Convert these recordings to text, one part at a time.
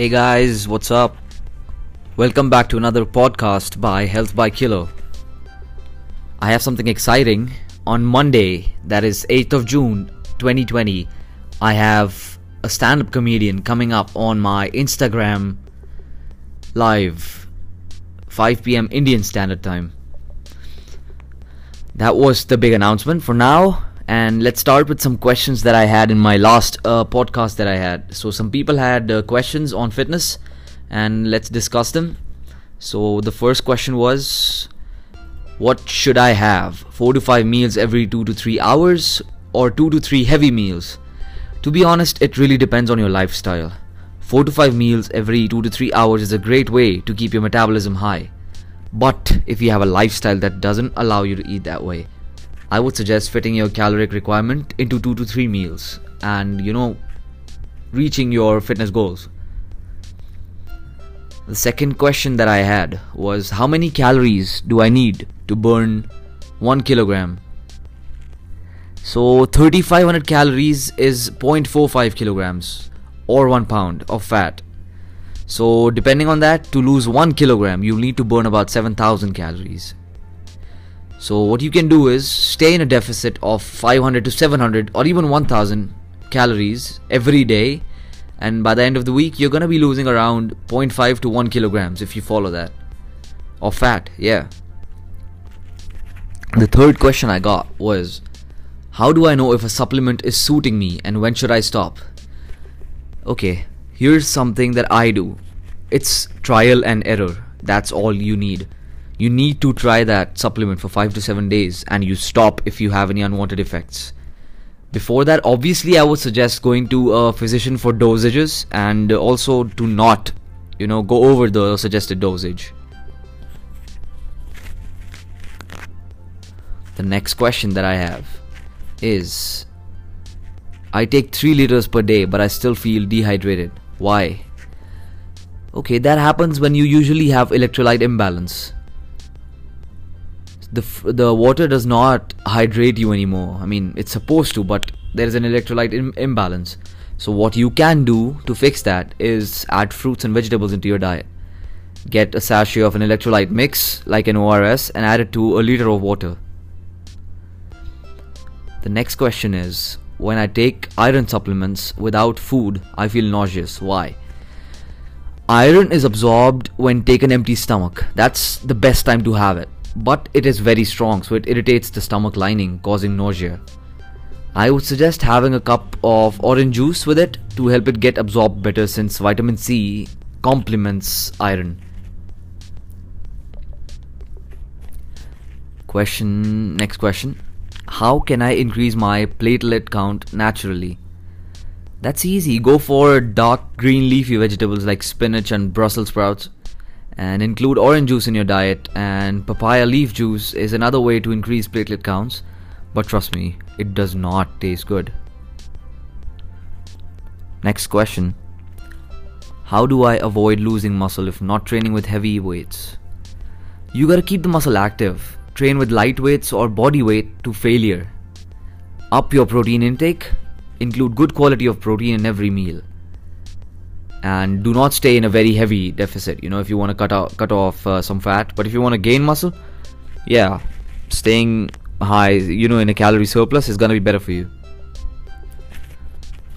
Hey guys, what's up? Welcome back to another podcast by Health by Kilo. I have something exciting. On Monday, that is 8th of June 2020, I have a stand up comedian coming up on my Instagram live, 5 pm Indian Standard Time. That was the big announcement. For now, and let's start with some questions that I had in my last uh, podcast that I had. So some people had uh, questions on fitness, and let's discuss them. So the first question was, what should I have? Four to five meals every two to three hours, or two to three heavy meals? To be honest, it really depends on your lifestyle. Four to five meals every two to three hours is a great way to keep your metabolism high. But if you have a lifestyle that doesn't allow you to eat that way, I would suggest fitting your caloric requirement into 2 to 3 meals and you know reaching your fitness goals. The second question that I had was how many calories do I need to burn 1 kilogram? So 3500 calories is 0.45 kilograms or 1 pound of fat. So depending on that to lose 1 kilogram you'll need to burn about 7000 calories. So what you can do is stay in a deficit of 500 to 700 or even 1000 calories every day. And by the end of the week you're going to be losing around 0.5 to 1 kilograms if you follow that. Of fat yeah. The third question i got was how do i know if a supplement is suiting me and when should i stop? Okay here's something that i do. It's trial and error. That's all you need you need to try that supplement for 5 to 7 days and you stop if you have any unwanted effects. Before that, obviously, I would suggest going to a physician for dosages and also do not, you know, go over the suggested dosage. The next question that I have is I take 3 liters per day, but I still feel dehydrated. Why? Okay, that happens when you usually have electrolyte imbalance the the water does not hydrate you anymore. I mean, it's supposed to, but there is an electrolyte Im- imbalance. So what you can do to fix that is add fruits and vegetables into your diet. Get a sachet of an electrolyte mix like an ORS and add it to a liter of water. The next question is when I take iron supplements without food, I feel nauseous. Why? Iron is absorbed when taken empty stomach. That's the best time to have it but it is very strong so it irritates the stomach lining causing nausea. I would suggest having a cup of orange juice with it to help it get absorbed better since vitamin C complements iron. Question next question How can I increase my platelet count naturally? That's easy. Go for dark green leafy vegetables like spinach and Brussels sprouts and include orange juice in your diet and papaya leaf juice is another way to increase platelet counts. But trust me it does not taste good. Next question. How do i avoid losing muscle if not training with heavy weights? You gotta keep the muscle active train with light weights or body weight to failure. Up your protein intake include good quality of protein in every meal and do not stay in a very heavy deficit you know if you want to cut out cut off uh, some fat. But if you want to gain muscle yeah staying high you know in a calorie surplus is going to be better for you.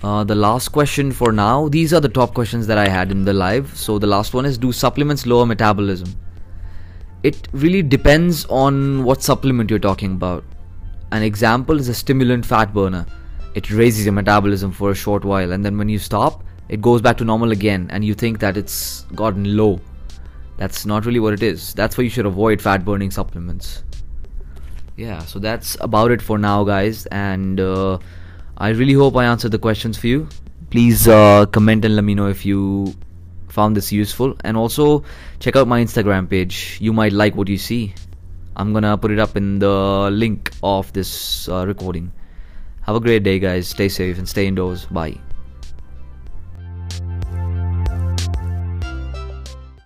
Uh, the last question for now these are the top questions that i had in the live. So the last one is do supplements lower metabolism? It really depends on what supplement you're talking about. An example is a stimulant fat burner. It raises your metabolism for a short while and then when you stop it goes back to normal again and you think that it's gotten low. That's not really what it is. That's why you should avoid fat burning supplements. Yeah, so that's about it for now, guys. And uh, I really hope I answered the questions for you. Please uh, comment and let me know if you found this useful. And also check out my Instagram page. You might like what you see. I'm gonna put it up in the link of this uh, recording. Have a great day, guys. Stay safe and stay indoors. Bye.